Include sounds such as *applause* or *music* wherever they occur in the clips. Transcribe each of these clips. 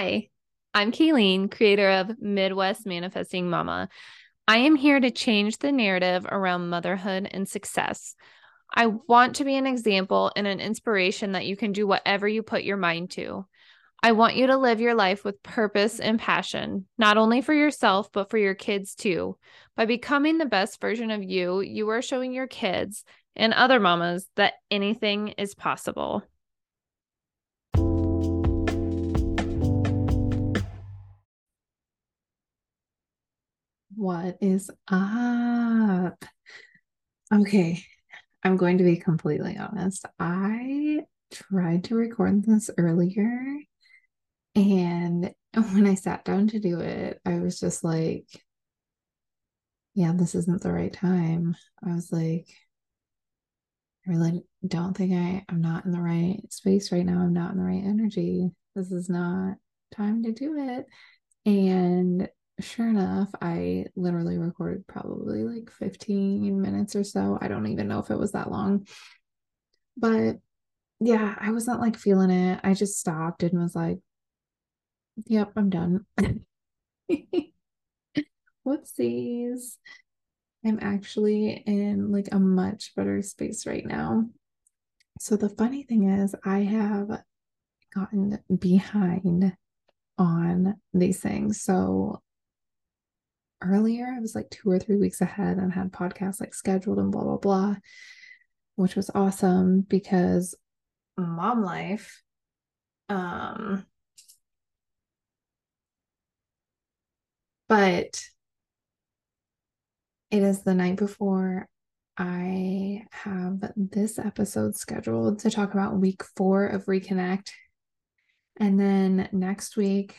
Hi, I'm Kayleen, creator of Midwest Manifesting Mama. I am here to change the narrative around motherhood and success. I want to be an example and an inspiration that you can do whatever you put your mind to. I want you to live your life with purpose and passion, not only for yourself, but for your kids too. By becoming the best version of you, you are showing your kids and other mamas that anything is possible. What is up? Okay, I'm going to be completely honest. I tried to record this earlier, and *laughs* when I sat down to do it, I was just like, yeah, this isn't the right time. I was like, I really don't think I, I'm not in the right space right now. I'm not in the right energy. This is not time to do it. And sure enough, I literally recorded probably like 15 minutes or so. I don't even know if it was that long. But yeah, I wasn't like feeling it. I just stopped and was like, yep, I'm done. *laughs* Whoopsies. I'm actually in like a much better space right now. So the funny thing is, I have gotten behind on these things. So earlier. I was like two or three weeks ahead and had podcasts like scheduled and blah, blah, blah, which was awesome because mom life, um, but it is the night before I have this episode scheduled to talk about week four of Reconnect. And then next week,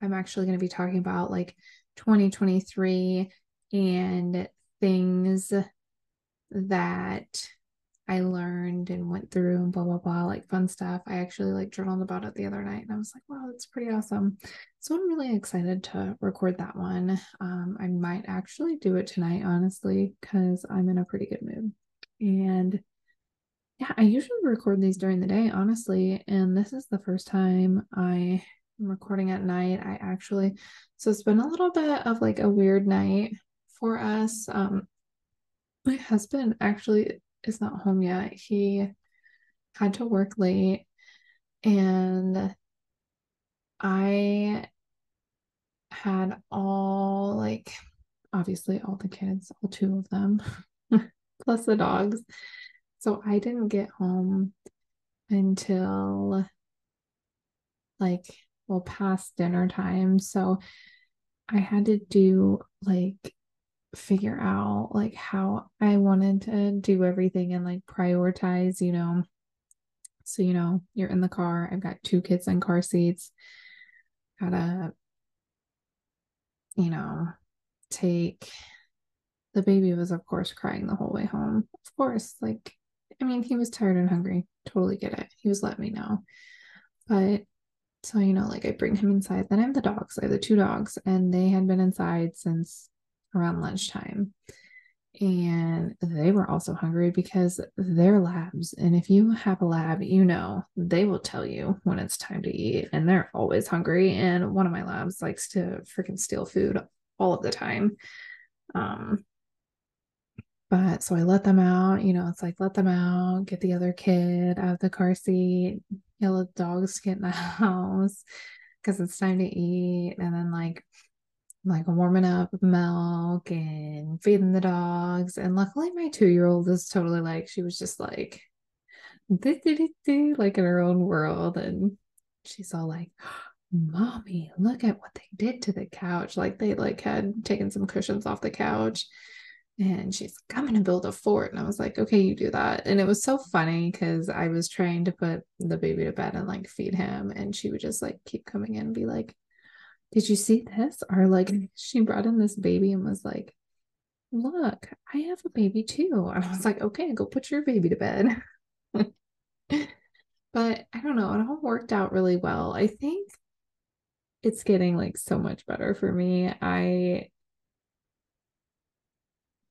I'm actually going to be talking about like 2023 and things that I learned and went through and blah blah blah, like fun stuff. I actually like journaled about it the other night and I was like, wow, that's pretty awesome. So I'm really excited to record that one. Um, I might actually do it tonight, honestly, because I'm in a pretty good mood. And yeah, I usually record these during the day, honestly. And this is the first time I I'm recording at night. I actually, so it's been a little bit of like a weird night for us. Um, my husband actually is not home yet. He had to work late and I had all like obviously all the kids, all two of them, *laughs* plus the dogs. So I didn't get home until like well past dinner time. So I had to do like figure out like how I wanted to do everything and like prioritize, you know. So, you know, you're in the car. I've got two kids in car seats. Gotta, you know, take the baby was, of course, crying the whole way home. Of course, like, I mean, he was tired and hungry. Totally get it. He was letting me know. But so, you know, like I bring him inside. Then I have the dogs. I have the two dogs, and they had been inside since around lunchtime. And they were also hungry because they're labs. And if you have a lab, you know, they will tell you when it's time to eat. And they're always hungry. And one of my labs likes to freaking steal food all of the time. Um, but so I let them out, you know, it's like let them out, get the other kid out of the car seat, yell at dogs get in the *laughs* house because it's time to eat. And then like like warming up milk and feeding the dogs. And luckily my two-year-old is totally like, she was just like like in her own world. And she's all like, Mommy, look at what they did to the couch. Like they like had taken some cushions off the couch and she's like, I'm gonna build a fort. And I was like, okay, you do that. And it was so funny because I was trying to put the baby to bed and like feed him, and she would just like keep coming in and be like, Did you see this? Or like *laughs* she brought in this baby and was like, Look, I have a baby too. And I was like, okay, go put your baby to bed. *laughs* but I don't know, it all worked out really well. I think it's getting like so much better for me. I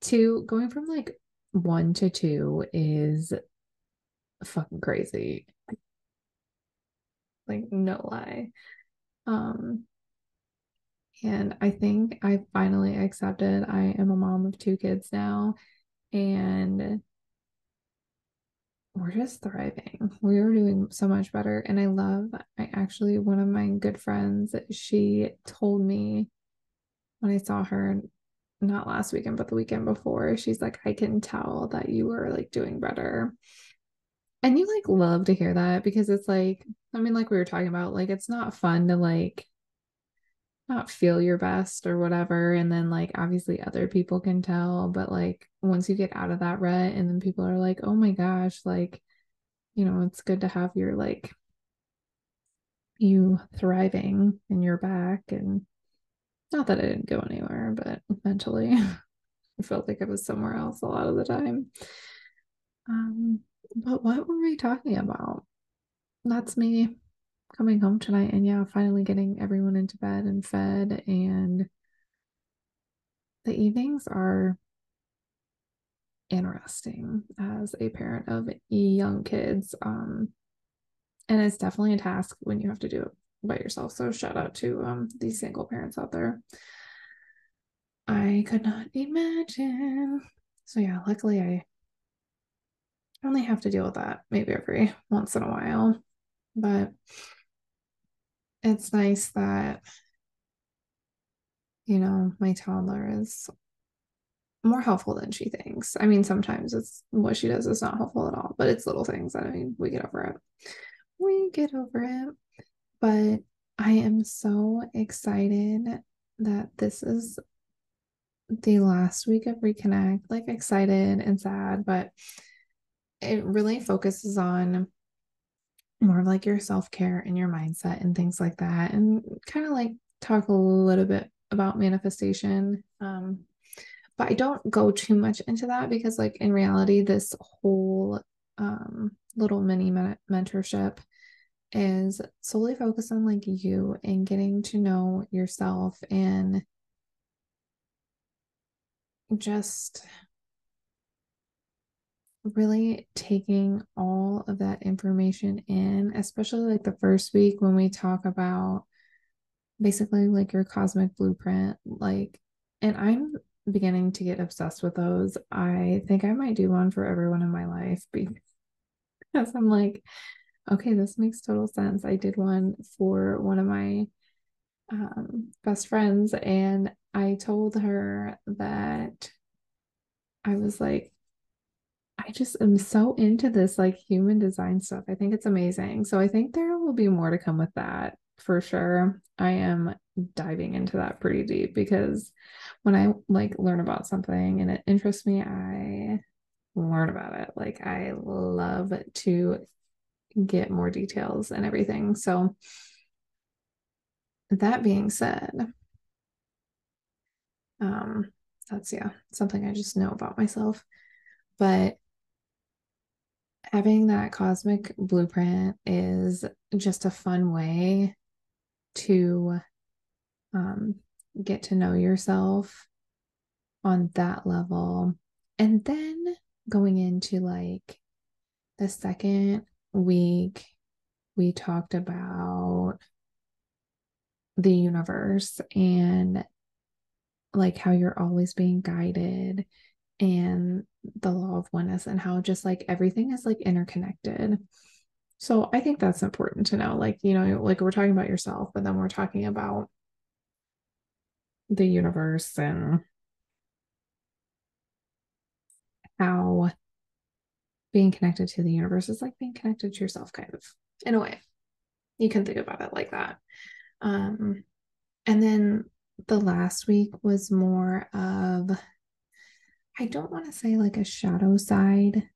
two going from like one to two is fucking crazy. Like, no lie. Um, and I think I finally accepted I am a mom of two kids now. And we're just thriving. We are doing so much better. And I love, I actually, one of my good friends, she told me when I saw her, not last weekend, but the weekend before, she's like, I can tell that you were like doing better. And you like love to hear that because it's like, I mean, like we were talking about, like it's not fun to like not feel your best or whatever. And then, like, obviously, other people can tell. But, like, once you get out of that rut, and then people are like, oh my gosh, like, you know, it's good to have your, like, you thriving in your back. And not that I didn't go anywhere, but mentally, *laughs* I felt like I was somewhere else a lot of the time. Um, but what were we talking about? That's me coming home tonight and yeah, finally getting everyone into bed and fed. And the evenings are interesting as a parent of young kids. Um, and it's definitely a task when you have to do it by yourself. So shout out to um these single parents out there. I could not imagine. So yeah, luckily I only have to deal with that maybe every once in a while. But it's nice that you know my toddler is more helpful than she thinks. I mean, sometimes it's what she does is not helpful at all, but it's little things. I mean, we get over it. We get over it. But I am so excited that this is the last week of Reconnect. Like, excited and sad, but it really focuses on more of like your self care and your mindset and things like that, and kind of like talk a little bit about manifestation. Um, but I don't go too much into that because, like, in reality, this whole um, little mini mentorship is solely focused on like you and getting to know yourself and just really taking all of that information in, especially like the first week when we talk about basically like your cosmic blueprint. Like, and I'm beginning to get obsessed with those. I think I might do one for everyone in my life *laughs* because I'm like, okay, this makes total sense. I did one for one of my um, best friends, and I told her that I was like, I just am so into this like human design stuff. I think it's amazing. So I think there will be more to come with that for sure. I am diving into that pretty deep because when I like learn about something and it interests me, I learn about it. Like I love to get more details and everything. So that being said, um that's yeah, something I just know about myself. But having that cosmic blueprint is just a fun way to um, get to know yourself on that level. And then going into like the second week, we talked about the universe and like how you're always being guided and the law of oneness and how just like everything is like interconnected. So I think that's important to know. Like, you know, like we're talking about yourself, but then we're talking about the universe and how being connected to the universe is like being connected to yourself, kind of in a way. You can think about it like that. Um, and then the last week was more of I don't want to say like a shadow side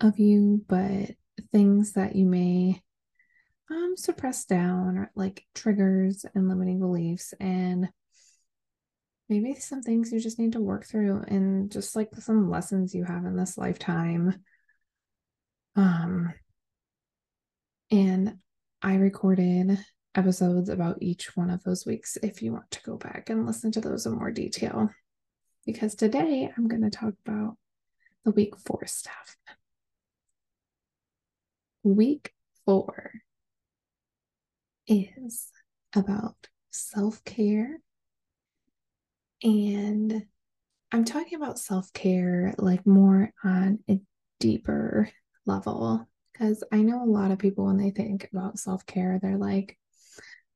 of you, but things that you may um suppress down or like triggers and limiting beliefs and maybe some things you just need to work through and just like some lessons you have in this lifetime. Um and I recorded episodes about each one of those weeks if you want to go back and listen to those in more detail because today I'm going to talk about the week four stuff. Week four is about self care. And I'm talking about self care like more on a deeper level because I know a lot of people when they think about self care, they're like,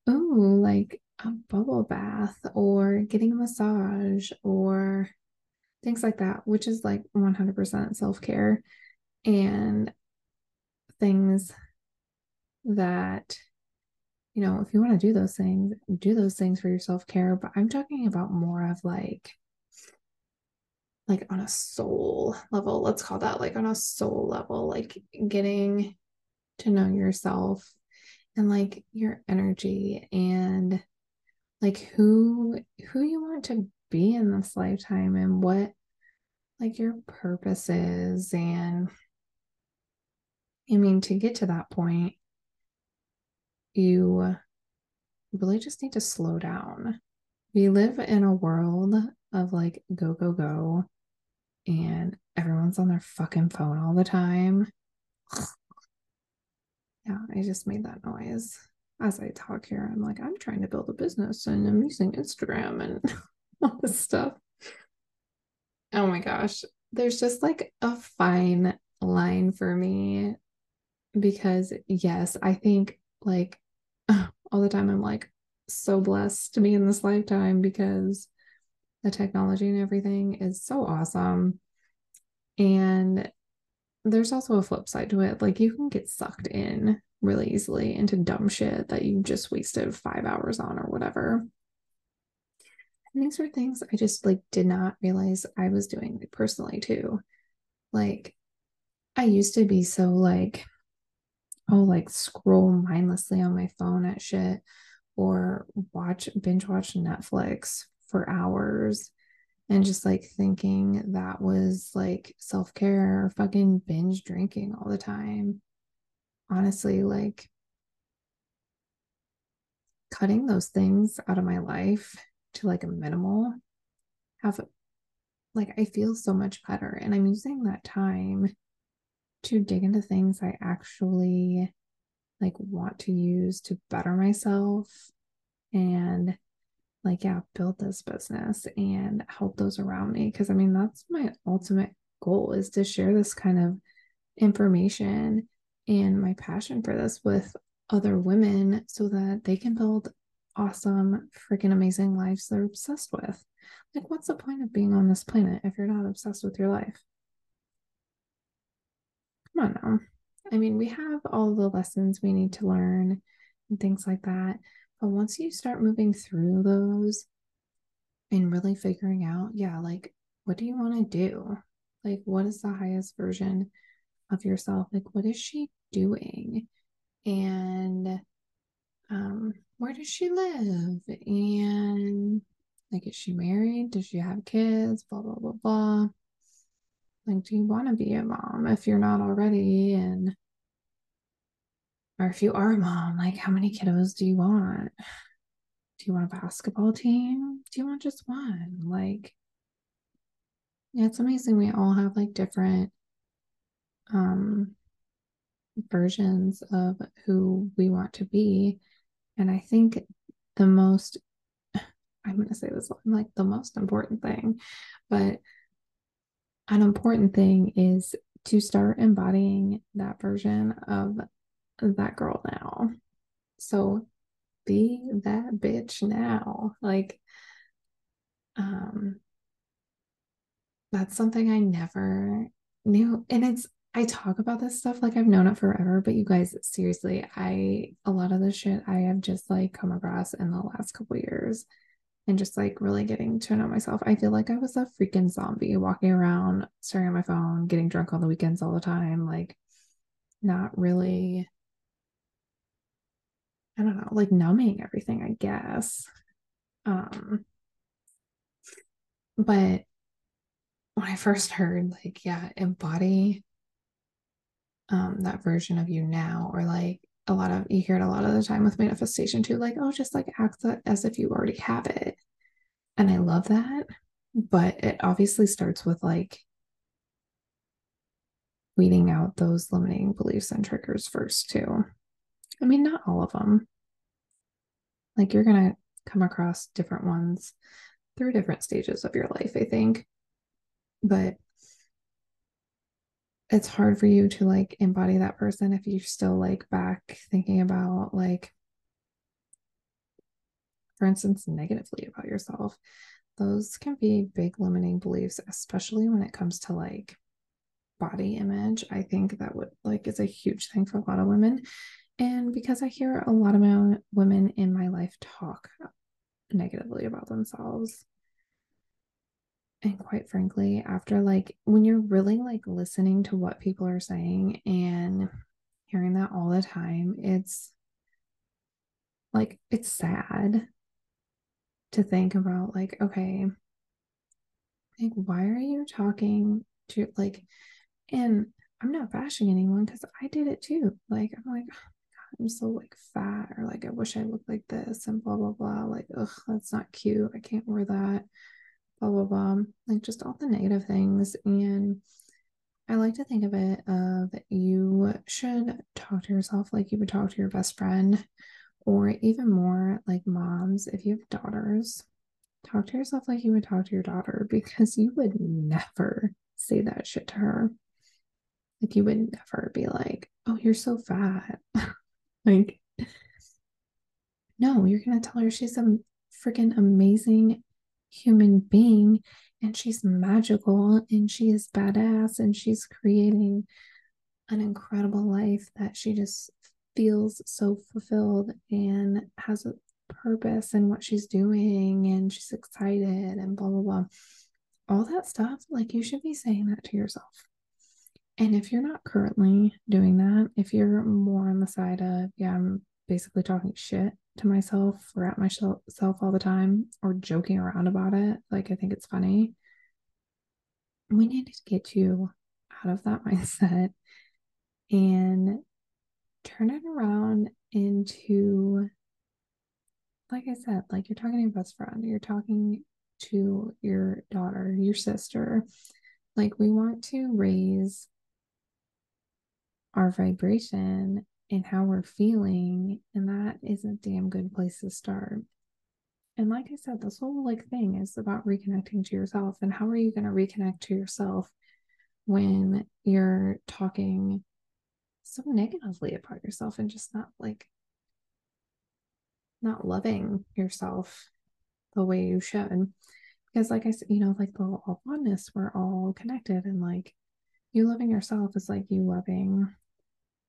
oh, like a bubble bath or getting a massage or things like that, which is like 100% self care and things that, you know, if you want to do those things, do those things for your self care. But I'm talking about more of like, like on a soul level, let's call that like on a soul level, like getting to know yourself and like your energy and like who who you want to be in this lifetime and what like your purpose is and I mean to get to that point you really just need to slow down. We live in a world of like go go go and everyone's on their fucking phone all the time. Yeah, I just made that noise as I talk here. I'm like, I'm trying to build a business and I'm using Instagram and *laughs* all this stuff. Oh my gosh. There's just like a fine line for me because, yes, I think like *sighs* all the time I'm like so blessed to be in this lifetime because the technology and everything is so awesome. And there's also a flip side to it. Like you can get sucked in really easily into dumb shit that you just wasted five hours on or whatever. And these are things I just like did not realize I was doing like personally too. Like I used to be so like, oh, like scroll mindlessly on my phone at shit or watch binge watch Netflix for hours and just like thinking that was like self care or fucking binge drinking all the time. Honestly, like cutting those things out of my life to like a minimal have like I feel so much better and I'm using that time to dig into things I actually like want to use to better myself and like yeah build this business and help those around me. Because i mean that's my ultimate goal is to share this kind of information and my passion for this with other women so that they can build awesome freaking amazing lives they're obsessed with. Like what's the point of being on this planet if you're not obsessed with your life? Come on now. I mean we have all the lessons we need to learn and things like that but once you start moving through those and really figuring out, yeah, like what do you want to do? Like, what is the highest version of yourself? Like, what is she doing? And um, where does she live? And like, is she married? Does she have kids? Blah, blah, blah, blah. Like, do you want to be a mom if you're not already? And or if you are a mom, like how many kiddos do you want? Do you want a basketball team? Do you want just one? Like, yeah, it's amazing. We all have like different um versions of who we want to be. And I think the most *sighs* I'm going to say this one, like the most important thing, but an important thing is to start embodying that version of that girl now. So be that bitch now. Like, um, that's something I never knew. And it's, I talk about this stuff like I've known it forever, but you guys, seriously, I, a lot of the shit I have just like come across in the last couple years and just like really getting to know myself. I feel like I was a freaking zombie walking around, staring at my phone, getting drunk on the weekends all the time, like not really I don't know, like numbing everything, I guess. Um, but when I first heard, like, yeah, embody um that version of you now, or like a lot of you hear it a lot of the time with manifestation too, like, oh, just like act as if you already have it. And I love that. But it obviously starts with like weeding out those limiting beliefs and triggers first, too. I mean, not all of them. Like you're going to come across different ones through different stages of your life, I think. But it's hard for you to like embody that person if you're still like back thinking about like for instance negatively about yourself those can be big limiting beliefs especially when it comes to like body image i think that would like is a huge thing for a lot of women and because i hear a lot of my women in my life talk negatively about themselves. And quite frankly after like when you're really like listening to what people are saying and hearing that all the time it's like it's sad to think about like okay like why are you talking to like and i'm not bashing anyone because i did it too. Like i'm like i'm so like fat or like i wish i looked like this and blah blah blah. Like ugh that's not cute. I can't wear that. Blah blah blah. Like just all the negative things. And i like to think of it of you should talk to yourself like you would talk to your best friend or even more like moms. If you have daughters talk to yourself like you would talk to your daughter *laughs* because you would never say that shit to her. Like you would never be like oh you're so fat *laughs* like no you're gonna tell her she's a freaking amazing human being and she's magical and she is badass and she's creating an incredible life that she just feels so fulfilled and has a purpose in what she's doing and she's excited and blah blah blah. All that stuff like you should be saying that to yourself and if you're not currently doing that if you're more on the side of yeah i'm basically talking shit to myself or at myself all the time or joking around about it. Like, I think it's funny. We need to get you out of that *laughs* mindset and turn it around into, like I said, like you're talking to your best friend, you're talking to your daughter, your sister. Like, we want to raise our vibration and how we're feeling. And that is a damn good place to start. And like I said, this whole like thing is about reconnecting to yourself. And how are you going to reconnect to yourself when you're talking so negatively about yourself and just not like not loving yourself the way you should? Because like I said, you know, like the all oneness, we're all connected and like you loving yourself is like you loving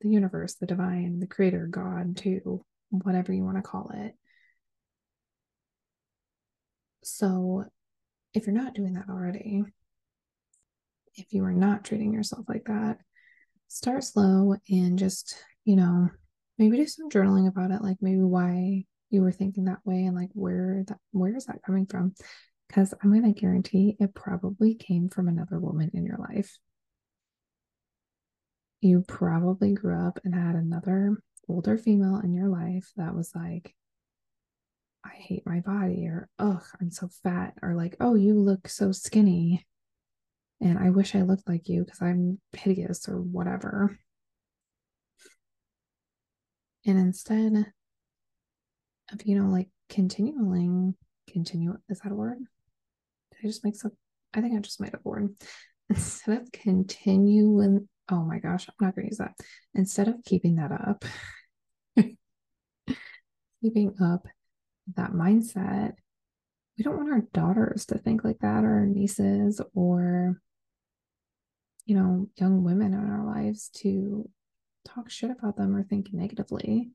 the universe, the divine, the creator, God, too, whatever you want to call it. So, if you're not doing that already, if you are not treating yourself like that, start slow and just, you know, maybe do some journaling about it, like maybe why you were thinking that way and like where that where is that coming from? Because I'm gonna guarantee it probably came from another woman in your life you probably grew up and had another older female in your life that was like, I hate my body, or ugh, I'm so fat, or like, oh, you look so skinny. And I wish I looked like you because I'm hideous or whatever. And instead of, you know, like continuing, continue, is that a word? Did I just make some? I think I just made up a word. *laughs* Instead of continuing oh my gosh, I'm not going to use that. Instead of keeping that up, *laughs* keeping up that mindset, we don't want our daughters to think like that, or our nieces, or, you know, young women in our lives to talk shit about them or think negatively.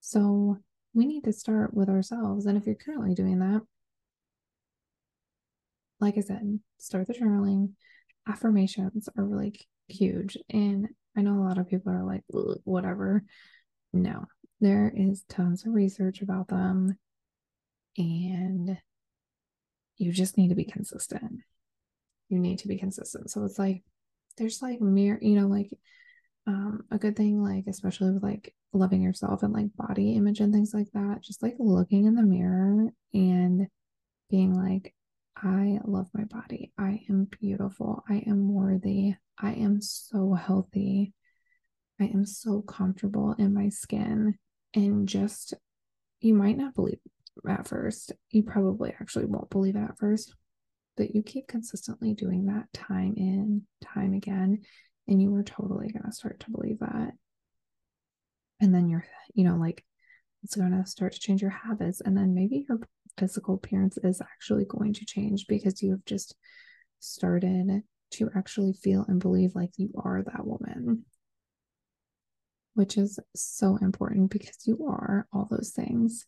So we need to start with ourselves. And if you're currently doing that, like I said, start the journaling. Affirmations are really huge. And I know a lot of people are like, whatever. No, there is tons of research about them. And you just need to be consistent. You need to be consistent. So it's like, there's like mirror, you know, like um, a good thing, like, especially with like loving yourself and like body image and things like that, just like looking in the mirror and being like, I love my body. I am beautiful. I am worthy. I am so healthy. I am so comfortable in my skin. And just, you might not believe at first. You probably actually won't believe it at first, but you keep consistently doing that time in, time again, and you are totally going to start to believe that. And then you're, you know, like it's going to start to change your habits. And then maybe your physical appearance is actually going to change because you have just started to actually feel and believe like you are that woman, which is so important because you are all those things.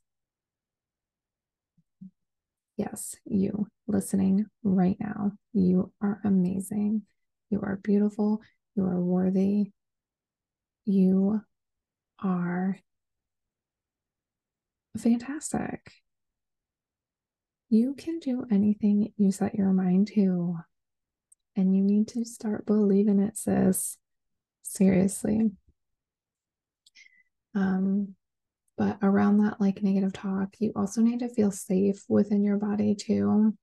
Yes, you listening right now, you are amazing. You are beautiful. You are worthy. You are fantastic. You can do anything you set your mind to. And you need to start believing it, sis. Seriously. Um, but around that like negative talk, you also need to feel safe within your body too.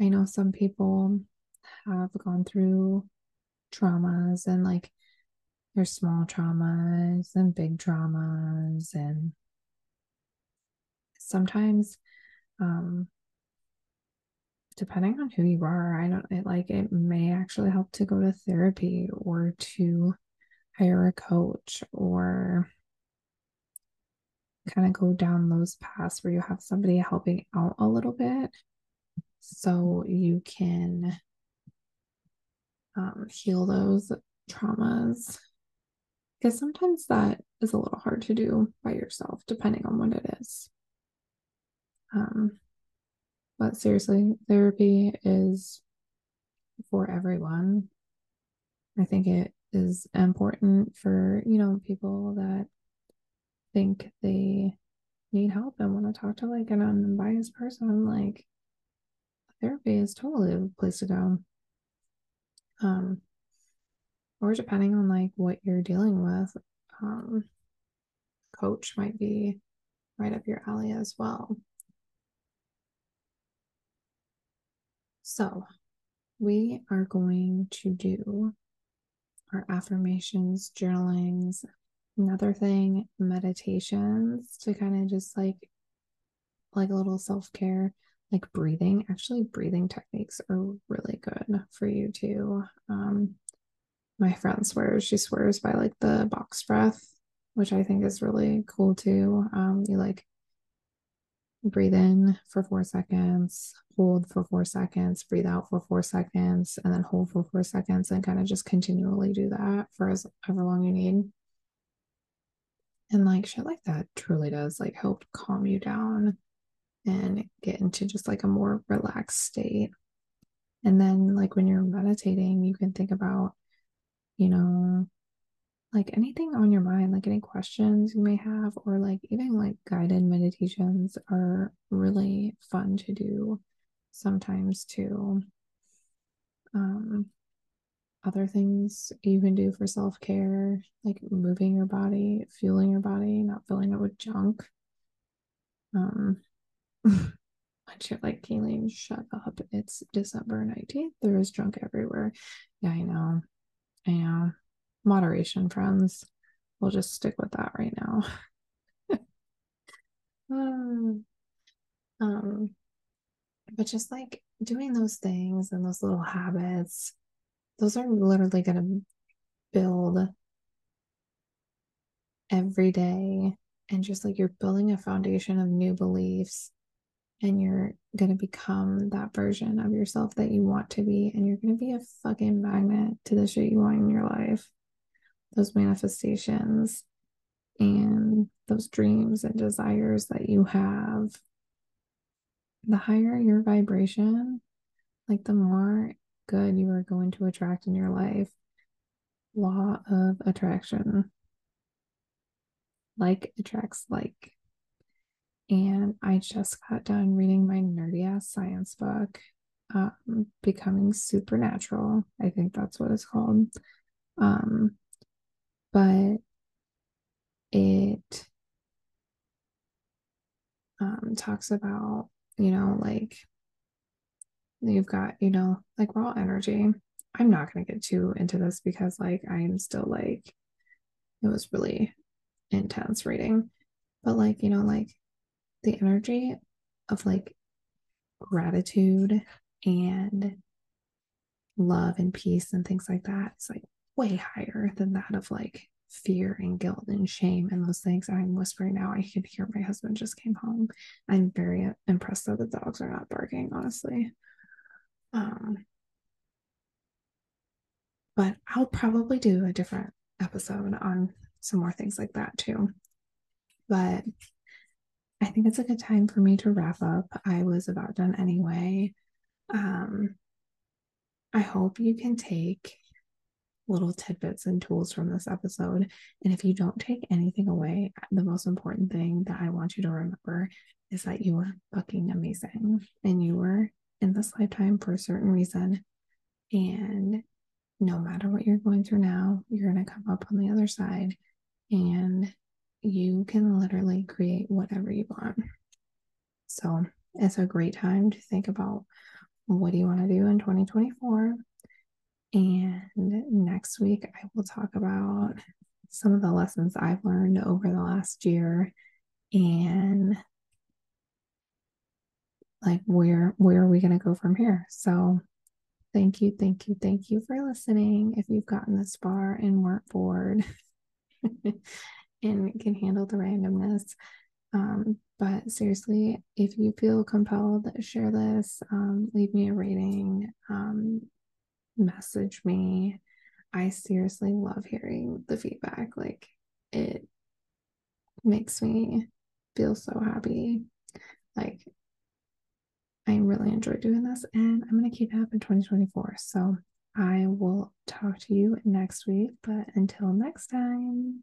I know some people have gone through traumas and like there's small traumas and big traumas and sometimes um depending on who you are i don't it, like it may actually help to go to therapy or to hire a coach or kind of go down those paths where you have somebody helping out a little bit so you can um, heal those traumas. Because sometimes that is a little hard to do by yourself depending on what it is. Um, but seriously therapy is for everyone. I think it is important for you know people that think they need help and want to talk to like an unbiased person like therapy is totally a place to go. Um or depending on like what you're dealing with um coach might be right up your alley as well so we are going to do our affirmations journalings another thing meditations to kind of just like like a little self-care like breathing. Actually breathing techniques are really good for you too. Um my friend swears she swears by like the box breath which i think is really cool too. Um you like breathe in for four seconds hold for four seconds breathe out for four seconds and then hold for four seconds and kind of just continually do that for as ever long you need and like shit like that truly does like help calm you down and get into just like a more relaxed state. And then, like, when you're meditating, you can think about, you know, like anything on your mind, like any questions you may have, or like even like guided meditations are really fun to do sometimes too. Um, other things you can do for self care, like moving your body, fueling your body, not filling it with junk. Um, *laughs* but you're like, Kayleen, shut up. It's December 19th. There is junk everywhere. Yeah, I know. I know. Moderation, friends. We'll just stick with that right now. *laughs* um, um, but just like doing those things and those little habits, those are literally going to build every day. And just like you're building a foundation of new beliefs and you're going to become that version of yourself that you want to be and you're going to be a fucking magnet to the shit you want in your life those manifestations and those dreams and desires that you have the higher your vibration like the more good you are going to attract in your life law of attraction like attracts like and I just got done reading my nerdy ass science book, um, Becoming Supernatural. I think that's what it's called. Um, but it um, talks about, you know, like you've got, you know, like raw energy. I'm not going to get too into this because, like, I am still like, it was really intense reading. But, like, you know, like the energy of like gratitude and love and peace and things like that is like way higher than that of like fear and guilt and shame and those things. I'm whispering now. I can hear my husband just came home. I'm very impressed that the dogs are not barking, honestly. Um, but I'll probably do a different episode on some more things like that too. But I think it's a good time for me to wrap up. I was about done anyway. Um, I hope you can take little tidbits and tools from this episode. And if you don't take anything away, the most important thing that I want you to remember is that you are fucking amazing and you were in this lifetime for a certain reason. And no matter what you're going through now, you're going to come up on the other side and you can literally create whatever you want. So it's a great time to think about what do you want to do in 2024 and next week, I will talk about some of the lessons I've learned over the last year and like where where are we going to go from here? So thank you thank you thank you for listening if you've gotten this far and weren't bored *laughs* and can handle the randomness. Um, but seriously if you feel compelled share this um, leave me a rating um, message me. I seriously love hearing the feedback. Like it makes me feel so happy. Like I really enjoy doing this and I'm going to keep it up in 2024. So I will talk to you next week. But until next time.